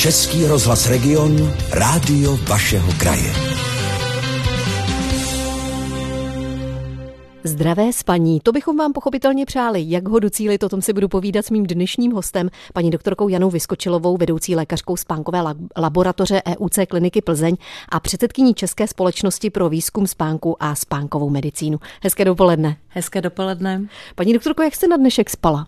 Český rozhlas Region, rádio vašeho kraje. Zdravé spaní, to bychom vám pochopitelně přáli. Jak ho docílit, o tom si budu povídat s mým dnešním hostem, paní doktorkou Janou Vyskočilovou, vedoucí lékařkou spánkové laboratoře EUC kliniky Plzeň a předsedkyní České společnosti pro výzkum spánku a spánkovou medicínu. Hezké dopoledne. Hezké dopoledne. Paní doktorko, jak jste na dnešek spala?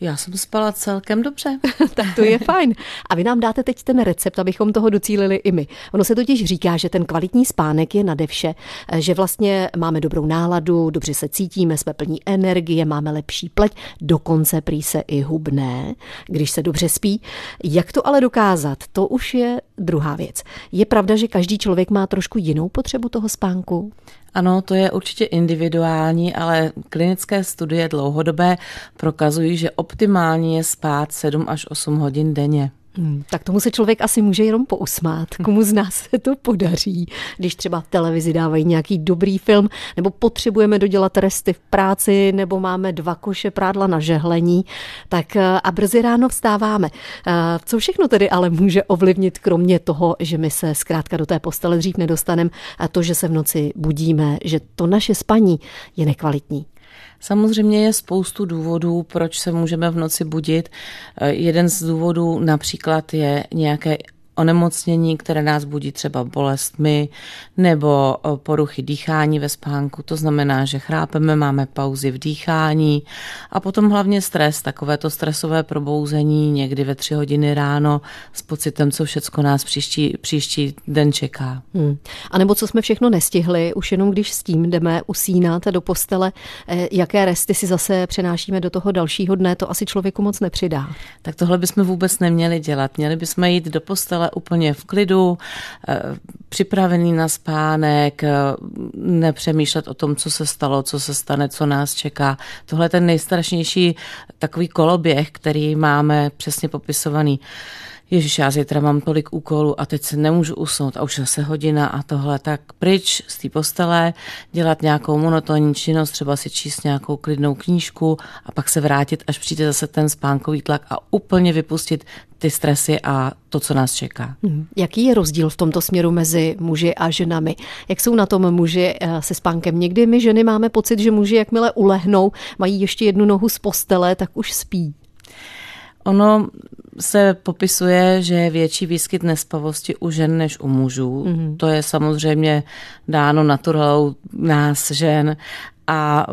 Já jsem spala celkem dobře. tak to je fajn. A vy nám dáte teď ten recept, abychom toho docílili i my. Ono se totiž říká, že ten kvalitní spánek je nade vše, že vlastně máme dobrou náladu, dobře se cítíme, jsme plní energie, máme lepší pleť, dokonce prý se i hubné, když se dobře spí. Jak to ale dokázat? To už je druhá věc. Je pravda, že každý člověk má trošku jinou potřebu toho spánku? Ano, to je určitě individuální, ale klinické studie dlouhodobé prokazují, že optimální je spát 7 až 8 hodin denně. Hmm, tak tomu se člověk asi může jenom pousmát. Komu z nás se to podaří, když třeba v televizi dávají nějaký dobrý film, nebo potřebujeme dodělat resty v práci, nebo máme dva koše prádla na žehlení, tak eh, a brzy ráno vstáváme. Eh, co všechno tedy ale může ovlivnit, kromě toho, že my se zkrátka do té postele dřív nedostaneme, a to, že se v noci budíme, že to naše spaní je nekvalitní. Samozřejmě je spoustu důvodů, proč se můžeme v noci budit. Eh, jeden z důvodů například je nějaké onemocnění, které nás budí třeba bolestmi nebo poruchy dýchání ve spánku. To znamená, že chrápeme, máme pauzy v dýchání a potom hlavně stres, takovéto stresové probouzení někdy ve tři hodiny ráno s pocitem, co všecko nás příští, příští den čeká. Hmm. A nebo co jsme všechno nestihli, už jenom když s tím jdeme usínat do postele, eh, jaké resty si zase přenášíme do toho dalšího dne, to asi člověku moc nepřidá. Tak tohle bychom vůbec neměli dělat. Měli bychom jít do postele úplně v klidu, eh, připravený na spánek, eh, nepřemýšlet o tom, co se stalo, co se stane, co nás čeká. Tohle je ten nejstrašnější takový koloběh, který máme přesně popisovaný. Ježíš, já zítra mám tolik úkolů a teď se nemůžu usnout a už zase hodina a tohle, tak pryč z té postele, dělat nějakou monotónní činnost, třeba si číst nějakou klidnou knížku a pak se vrátit, až přijde zase ten spánkový tlak a úplně vypustit ty stresy a to, co nás čeká. Hmm. Jaký je rozdíl v tomto směru mezi muži a ženami? Jak jsou na tom muži eh, se spánkem? Někdy my ženy máme pocit, že muži, jakmile ulehnou, mají ještě jednu nohu z postele, tak už spí. Ono se popisuje, že je větší výskyt nespavosti u žen než u mužů. Mm-hmm. To je samozřejmě dáno naturou nás žen a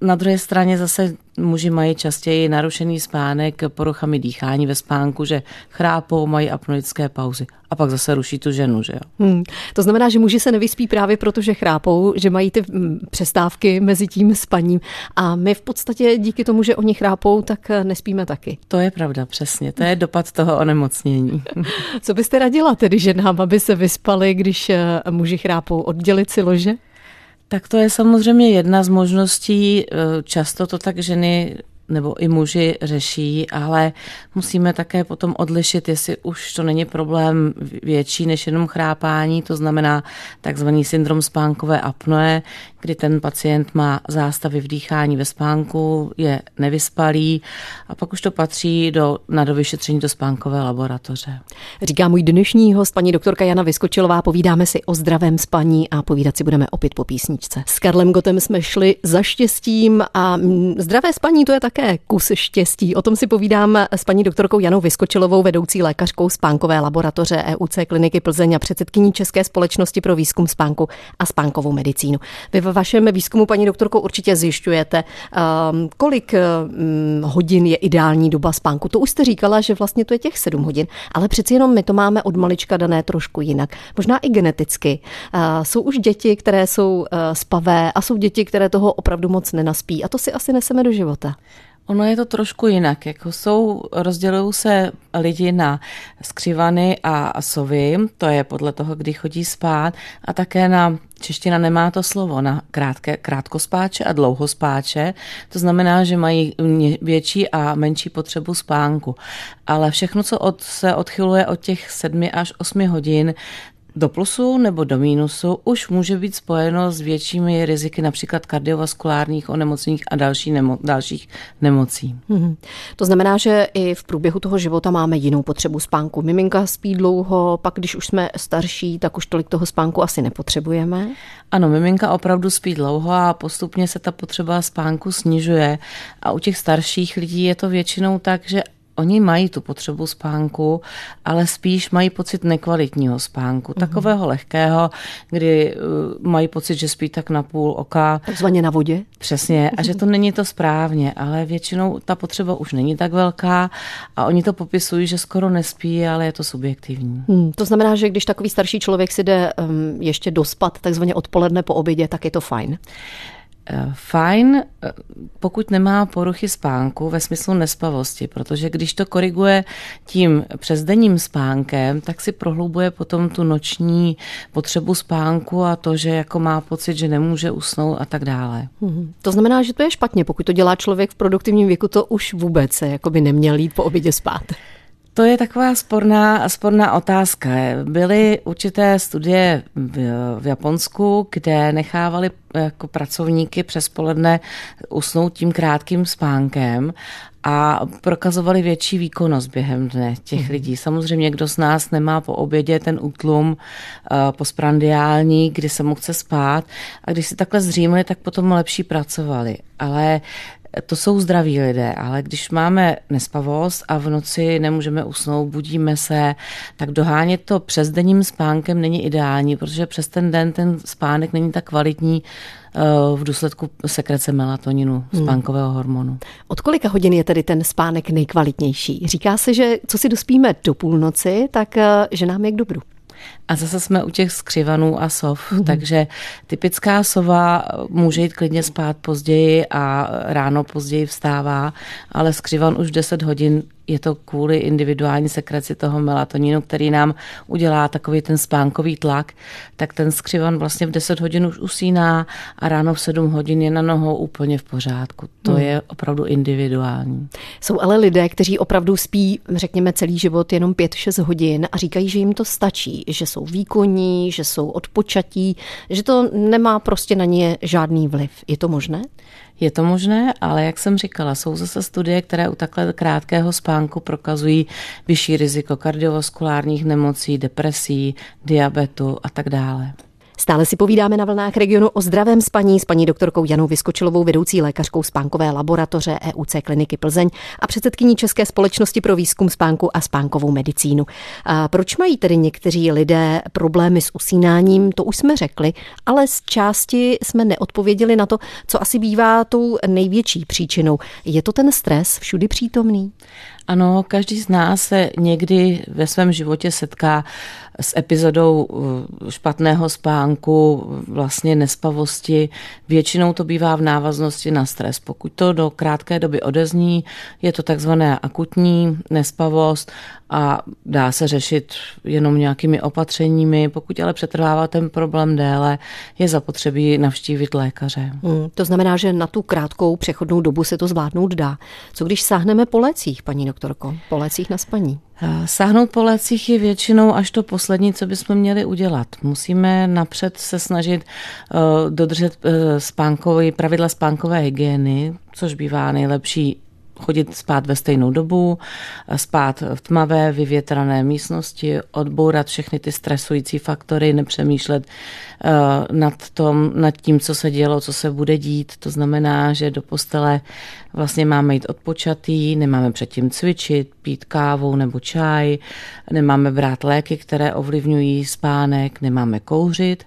na druhé straně zase muži mají častěji narušený spánek poruchami dýchání ve spánku, že chrápou, mají apnoické pauzy a pak zase ruší tu ženu, že jo. Hmm. To znamená, že muži se nevyspí právě proto, že chrápou, že mají ty mm, přestávky mezi tím spaním a my v podstatě díky tomu, že oni chrápou, tak eh, nespíme taky. To je pravda, přesně. To je dopad toho onemocnění. Co byste radila tedy ženám, aby se vyspali, když eh, muži chrápou? Oddělit si lože? Tak to je samozřejmě jedna z možností. Eh, často to tak ženy nebo i muži řeší, ale musíme také potom odlišit, jestli už to není problém větší než jenom chrápání, to znamená takzvaný syndrom spánkové apnoe, kdy ten pacient má zástavy v dýchání ve spánku, je nevyspalý a pak už to patří do, na dovyšetření do spánkové laboratoře. Říká můj dnešní host, paní doktorka Jana Vyskočilová, povídáme si o zdravém spaní a povídat si budeme opět po písničce. S Karlem Gotem jsme šli za štěstím a zdravé spaní to je také kus štěstí. O tom si povídám s paní doktorkou Janou Vyskočilovou, vedoucí lékařkou spánkové laboratoře EUC kliniky Plzeň a předsedkyní České společnosti pro výzkum spánku a spánkovou medicínu. Vy vašem výzkumu, paní doktorko, určitě zjišťujete, um, kolik um, hodin je ideální doba spánku. To už jste říkala, že vlastně to je těch sedm hodin, ale přeci jenom my to máme od malička dané trošku jinak. Možná i geneticky. Uh, jsou už děti, které jsou uh, spavé a jsou děti, které toho opravdu moc nenaspí. A to si asi neseme do života. Ono je to trošku jinak. Jako jsou, rozdělují se lidi na skřivany a sovy, to je podle toho, kdy chodí spát, a také na čeština nemá to slovo na krátké, krátkospáče a dlouhospáče. To znamená, že mají větší a menší potřebu spánku. Ale všechno, co od, se odchyluje od těch sedmi až osmi hodin, do plusu nebo do mínusu už může být spojeno s většími riziky například kardiovaskulárních onemocnění a další nemo, dalších nemocí. Hmm. To znamená, že i v průběhu toho života máme jinou potřebu spánku. Miminka spí dlouho, pak když už jsme starší, tak už tolik toho spánku asi nepotřebujeme. Ano, miminka opravdu spí dlouho a postupně se ta potřeba spánku snižuje. A u těch starších lidí je to většinou tak, že Oni mají tu potřebu spánku, ale spíš mají pocit nekvalitního spánku, mm-hmm. takového lehkého, kdy uh, mají pocit, že spí tak na půl oka. Takzvaně na vodě. Přesně, a že to není to správně, ale většinou ta potřeba už není tak velká a oni to popisují, že skoro nespí, ale je to subjektivní. Hmm, to znamená, že když takový starší člověk si jde um, ještě dospat, takzvaně odpoledne po obědě, tak je to fajn. Eh, fajn, eh, pokud nemá poruchy spánku ve smyslu nespavosti, protože když to koriguje tím přezdenním spánkem, tak si prohlubuje potom tu noční potřebu spánku a to, že jako má pocit, že nemůže usnout a tak dále. Hmm. To znamená, že to je špatně, pokud to dělá člověk v produktivním věku, to už vůbec se jako by neměl jít po obědě spát. To je taková sporná, sporná otázka. Byly určité studie v, v Japonsku, kde nechávali jako pracovníky přes poledne usnout tím krátkým spánkem a prokazovali větší výkonnost během dne těch mhm. lidí. Samozřejmě, kdo z nás nemá po obědě ten útlum uh, postprandiální, kdy se mu chce spát a když si takhle zřímli, tak potom lepší pracovali. Ale to jsou zdraví lidé, ale když máme nespavost a v noci nemůžeme usnout, budíme se, tak dohánět to přes denním spánkem není ideální, protože přes ten den ten spánek není tak kvalitní eh, v důsledku sekrece melatoninu, hmm. spánkového hmm. hormonu. Od kolika hodin je tedy ten spánek nejkvalitnější? Říká se, že co si dospíme do půlnoci, tak eh, že nám je k dobru. A zase jsme u těch skřivanů a sov, mm-hmm. takže typická sova může jít klidně spát později a ráno později vstává, ale skřivan už 10 hodin je to kvůli individuální sekreci toho melatoninu, který nám udělá takový ten spánkový tlak, tak ten skřivan vlastně v 10 hodin už usíná a ráno v 7 hodin je na nohou úplně v pořádku. To hmm. je opravdu individuální. Jsou ale lidé, kteří opravdu spí, řekněme, celý život jenom 5-6 hodin a říkají, že jim to stačí, že jsou výkonní, že jsou odpočatí, že to nemá prostě na ně žádný vliv. Je to možné? Je to možné, ale jak jsem říkala, jsou zase studie, které u takhle krátkého spánku prokazují vyšší riziko kardiovaskulárních nemocí, depresí, diabetu a tak dále. Stále si povídáme na vlnách regionu o zdravém spaní s paní doktorkou Janou Vyskočilovou, vedoucí lékařkou spánkové laboratoře EUC kliniky Plzeň a předsedkyní České společnosti pro výzkum spánku a spánkovou medicínu. A proč mají tedy někteří lidé problémy s usínáním, to už jsme řekli, ale z části jsme neodpověděli na to, co asi bývá tou největší příčinou. Je to ten stres všudy přítomný? Ano, každý z nás se někdy ve svém životě setká s epizodou uh, špatného spánku, vlastně nespavosti. Většinou to bývá v návaznosti na stres. Pokud to do krátké doby odezní, je to takzvané akutní nespavost a dá se řešit jenom nějakými opatřeními. Pokud ale přetrvává ten problém déle, je zapotřebí navštívit lékaře. Hmm, to znamená, že na tu krátkou přechodnou dobu se to zvládnout dá. Co když sáhneme po lecích, paní doktorko? Po lecích na spaní? Sáhnout po lecích je většinou až to poslední, co bychom měli udělat. Musíme napřed se snažit uh, dodržet uh, spánkové, pravidla spánkové hygieny, což bývá nejlepší chodit spát ve stejnou dobu, spát v tmavé, vyvětrané místnosti, odbourat všechny ty stresující faktory, nepřemýšlet uh, nad, tom, nad tím, co se dělo, co se bude dít. To znamená, že do postele vlastně máme jít odpočatý, nemáme předtím cvičit, pít kávu nebo čaj, nemáme brát léky, které ovlivňují spánek, nemáme kouřit.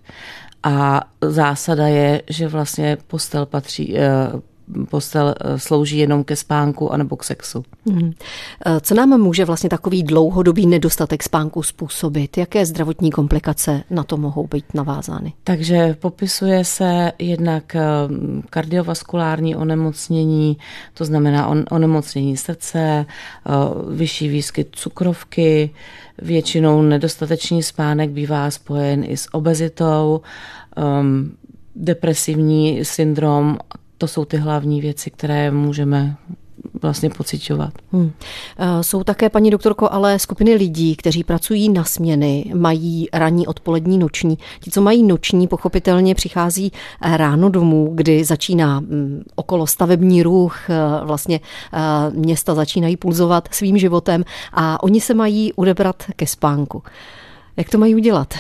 A zásada je, že vlastně postel patří, uh, postel eh, slouží jenom ke spánku anebo k sexu. Hmm. Co nám může vlastně takový dlouhodobý nedostatek spánku způsobit? Jaké zdravotní komplikace na to mohou být navázány? Takže popisuje se jednak eh, kardiovaskulární onemocnění, to znamená onemocnění srdce, vyšší výskyt cukrovky, většinou nedostatečný spánek bývá spojen i s obezitou, depresivní syndrom to jsou ty hlavní věci, které můžeme vlastně pocitovat. Hmm. Jsou také, paní doktorko, ale skupiny lidí, kteří pracují na směny, mají ranní, odpolední, noční. Ti, co mají noční, pochopitelně přichází ráno domů, kdy začíná mm, okolo stavební ruch, vlastně města začínají pulzovat svým životem a oni se mají udebrat ke spánku. Jak to mají udělat?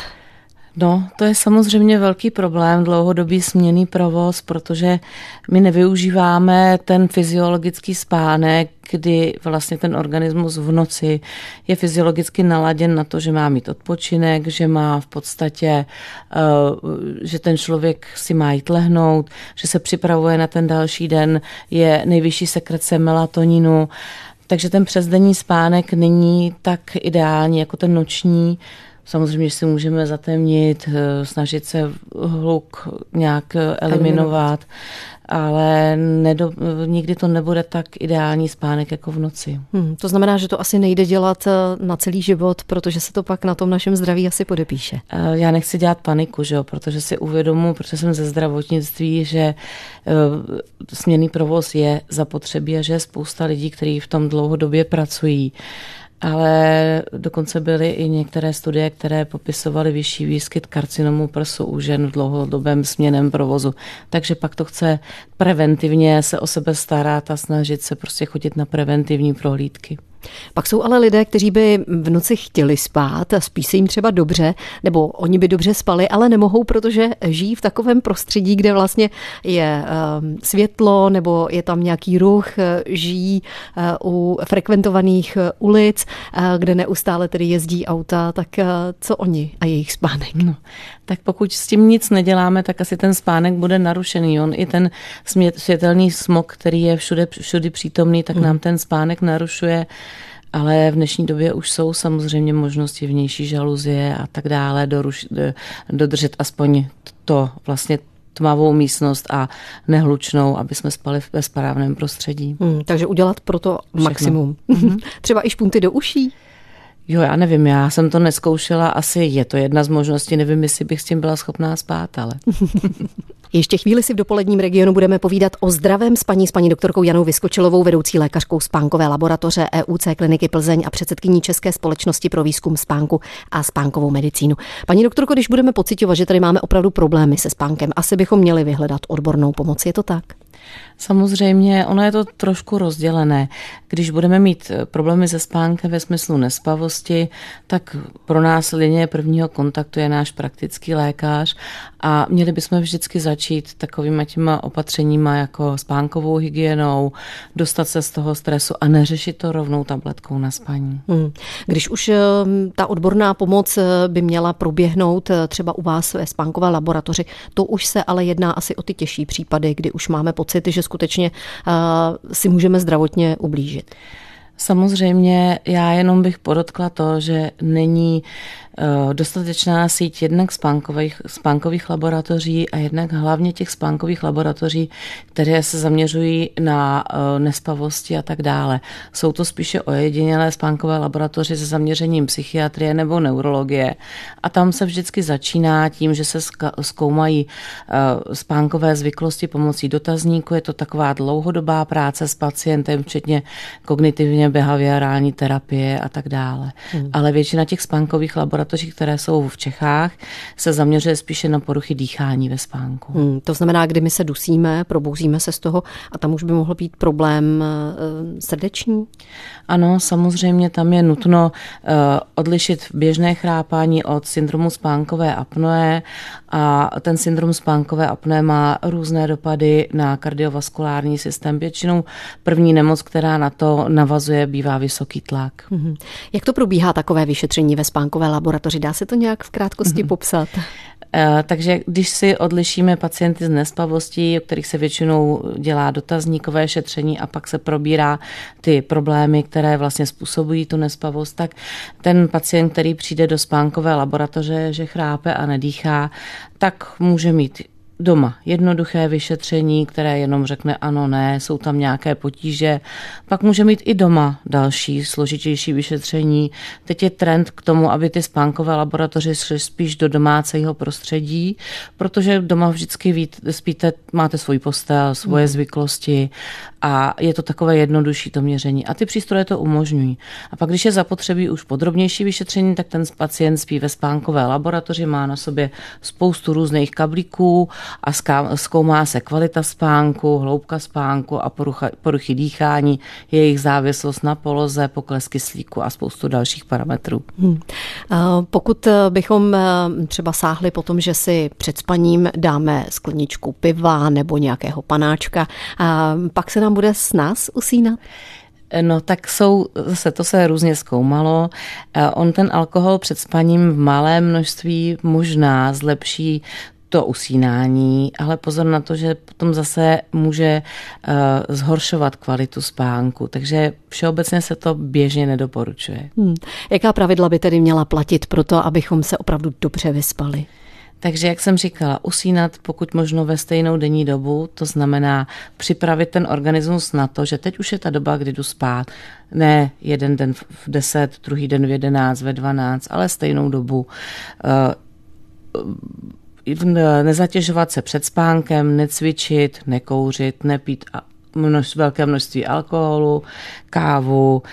No, to je samozřejmě velký problém, dlouhodobý směný provoz, protože my nevyužíváme ten fyziologický spánek, kdy vlastně ten organismus v noci je fyziologicky naladěn na to, že má mít odpočinek, že má v podstatě, eh, že ten člověk si má jít lehnout, že se připravuje na ten další den, je nejvyšší sekrece melatoninu, takže ten přezdenní spánek není tak ideální jako ten noční, Samozřejmě, že si můžeme zatemnit, eh, snažit se hluk nějak eh, eliminovat, ale nedo, nikdy to nebude tak ideální spánek jako v noci. Hmm, to znamená, že to asi nejde dělat eh, na celý život, protože se to pak na tom našem zdraví asi podepíše. Já nechci dělat paniku, že jo, protože si uvědomu, protože jsem ze zdravotnictví, že směný provoz je zapotřebí a že je spousta lidí, kteří v tom dlouhodobě pracují ale dokonce byly i některé studie, které popisovaly vyšší výskyt karcinomu prsu u žen v dlouhodobém směném provozu. Takže pak to chce preventivně se o sebe starat a snažit se prostě chodit na preventivní prohlídky. Pak jsou ale lidé, kteří by v noci chtěli spát a spí se jim třeba dobře, nebo oni by dobře spali, ale nemohou, protože žijí v takovém prostředí, kde vlastně je ehm, světlo nebo je tam nějaký ruch, eh, žijí eh, u frekventovaných eh, ulic, kde neustále tedy jezdí auta, tak co oni a jejich spánek? No, tak pokud s tím nic neděláme, tak asi ten spánek bude narušený. On i ten světelný smog, který je všude, všude přítomný, tak hmm. nám ten spánek narušuje ale v dnešní době už jsou samozřejmě možnosti vnější žaluzie a tak dále, doruš, dodržet aspoň to vlastně tmavou místnost a nehlučnou, aby jsme spali ve správném prostředí. Hmm, takže udělat pro to maximum. Mm-hmm. Třeba i špunty do uší? Jo, já nevím, já jsem to neskoušela, asi je to jedna z možností, nevím, jestli bych s tím byla schopná spát, ale... Ještě chvíli si v dopoledním regionu budeme povídat o zdravém spaní s paní doktorkou Janou Vyskočilovou, vedoucí lékařkou spánkové laboratoře EUC kliniky Plzeň a předsedkyní České společnosti pro výzkum spánku a spánkovou medicínu. Paní doktorko, když budeme pocitovat, že tady máme opravdu problémy se spánkem, asi bychom měli vyhledat odbornou pomoc, je to tak? Samozřejmě, ono je to trošku rozdělené. Když budeme mít eh, problémy se spánkem ve smyslu nespavosti, tak pro nás linie prvního kontaktu je náš praktický lékař a měli bychom vždycky začít takovými těma opatřeníma jako spánkovou hygienou, dostat se z toho stresu a neřešit to rovnou tabletkou na spaní. Hmm. Když už eh, ta odborná pomoc eh, by měla proběhnout třeba u vás ve spánkové laboratoři, to už se ale jedná asi o ty těžší případy, kdy už máme pocit, že skutečně si můžeme zdravotně ublížit. Samozřejmě já jenom bych podotkla to, že není Eh, dostatečná síť jednak spánkových, spánkových laboratoří a jednak hlavně těch spánkových laboratoří, které se zaměřují na eh, nespavosti a tak dále. Jsou to spíše ojedinělé spánkové laboratoře se zaměřením psychiatrie nebo neurologie a tam se vždycky začíná tím, že se zkoumají eh, spánkové zvyklosti pomocí dotazníku. Je to taková dlouhodobá práce s pacientem, včetně kognitivně behaviorální terapie a tak dále. Hmm. Ale většina těch spánkových laboratoří laboratoří, které jsou v Čechách, se zaměřuje spíše na poruchy dýchání ve spánku. Hmm, to znamená, kdy my se dusíme, probouzíme se z toho a tam už by mohl být problém e, srdeční? Ano, samozřejmě tam je nutno e, odlišit běžné chrápání od syndromu spánkové apnoe a ten syndrom spánkové apnoe má různé dopady na kardiovaskulární systém. Většinou první nemoc, která na to navazuje, bývá vysoký tlak. Hmm. Jak to probíhá takové vyšetření ve spánkové laboratoři? Laboratoři. Dá se to nějak v krátkosti mm-hmm. popsat? Eh, takže když si odlišíme pacienty z nespavostí, o kterých se většinou dělá dotazníkové šetření a pak se probírá ty problémy, které vlastně způsobují tu nespavost, tak ten pacient, který přijde do spánkové laboratoře, že chrápe a nedýchá, tak může mít doma jednoduché vyšetření, které jenom řekne ano, ne, jsou tam nějaké potíže. Pak může mít i doma další složitější vyšetření. Teď je trend k tomu, aby ty spánkové laboratoře šly spíš do domácího prostředí, protože doma vždycky víte, spíte, máte svůj postel, svoje hmm. zvyklosti a je to takové jednodušší to měření. A ty přístroje to umožňují. A pak, když je zapotřebí už podrobnější vyšetření, tak ten pacient spí ve spánkové laboratoři, má na sobě spoustu různých kablíků a zkoumá se kvalita spánku, hloubka spánku a porucha, poruchy dýchání, jejich závislost na poloze, pokles kyslíku a spoustu dalších parametrů. Hmm. Pokud bychom eh, třeba sáhli po tom, že si před spaním dáme skleničku piva nebo nějakého panáčka, pak se nám bude s nás usínat? No tak jsou, zase to se různě zkoumalo. On ten alkohol před spaním v malém množství možná zlepší to usínání, ale pozor na to, že potom zase může uh, zhoršovat kvalitu spánku, takže všeobecně se to běžně nedoporučuje. Hmm. Jaká pravidla by tedy měla platit pro to, abychom se opravdu dobře vyspali? Takže, jak jsem říkala, usínat pokud možno ve stejnou denní dobu, to znamená připravit ten organismus na to, že teď už je ta doba, kdy jdu spát. Ne jeden den v 10, druhý den v 11, ve 12, ale stejnou dobu. Nezatěžovat se před spánkem, necvičit, nekouřit, nepít množ, velké množství alkoholu, kávu,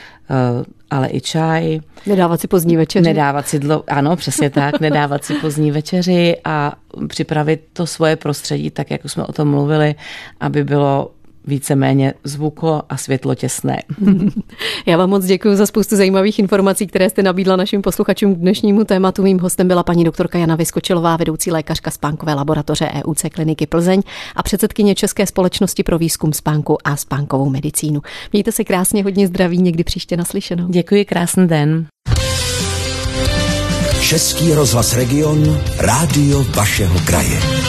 ale i čaj. Nedávat si pozdní večeři. Nedávat si dlo, ano, přesně tak, nedávat si pozdní večeři a připravit to svoje prostředí, tak jak už jsme o tom mluvili, aby bylo víceméně zvuklo a světlo těsné. Já vám moc děkuji za spoustu zajímavých informací, které jste nabídla našim posluchačům k dnešnímu tématu. Mým hostem byla paní doktorka Jana Vyskočilová, vedoucí lékařka spánkové laboratoře EUC kliniky Plzeň a předsedkyně České společnosti pro výzkum spánku a spánkovou medicínu. Mějte se krásně, hodně zdraví, někdy příště naslyšenou. Děkuji, krásný den. Český rozhlas Region, rádio vašeho kraje.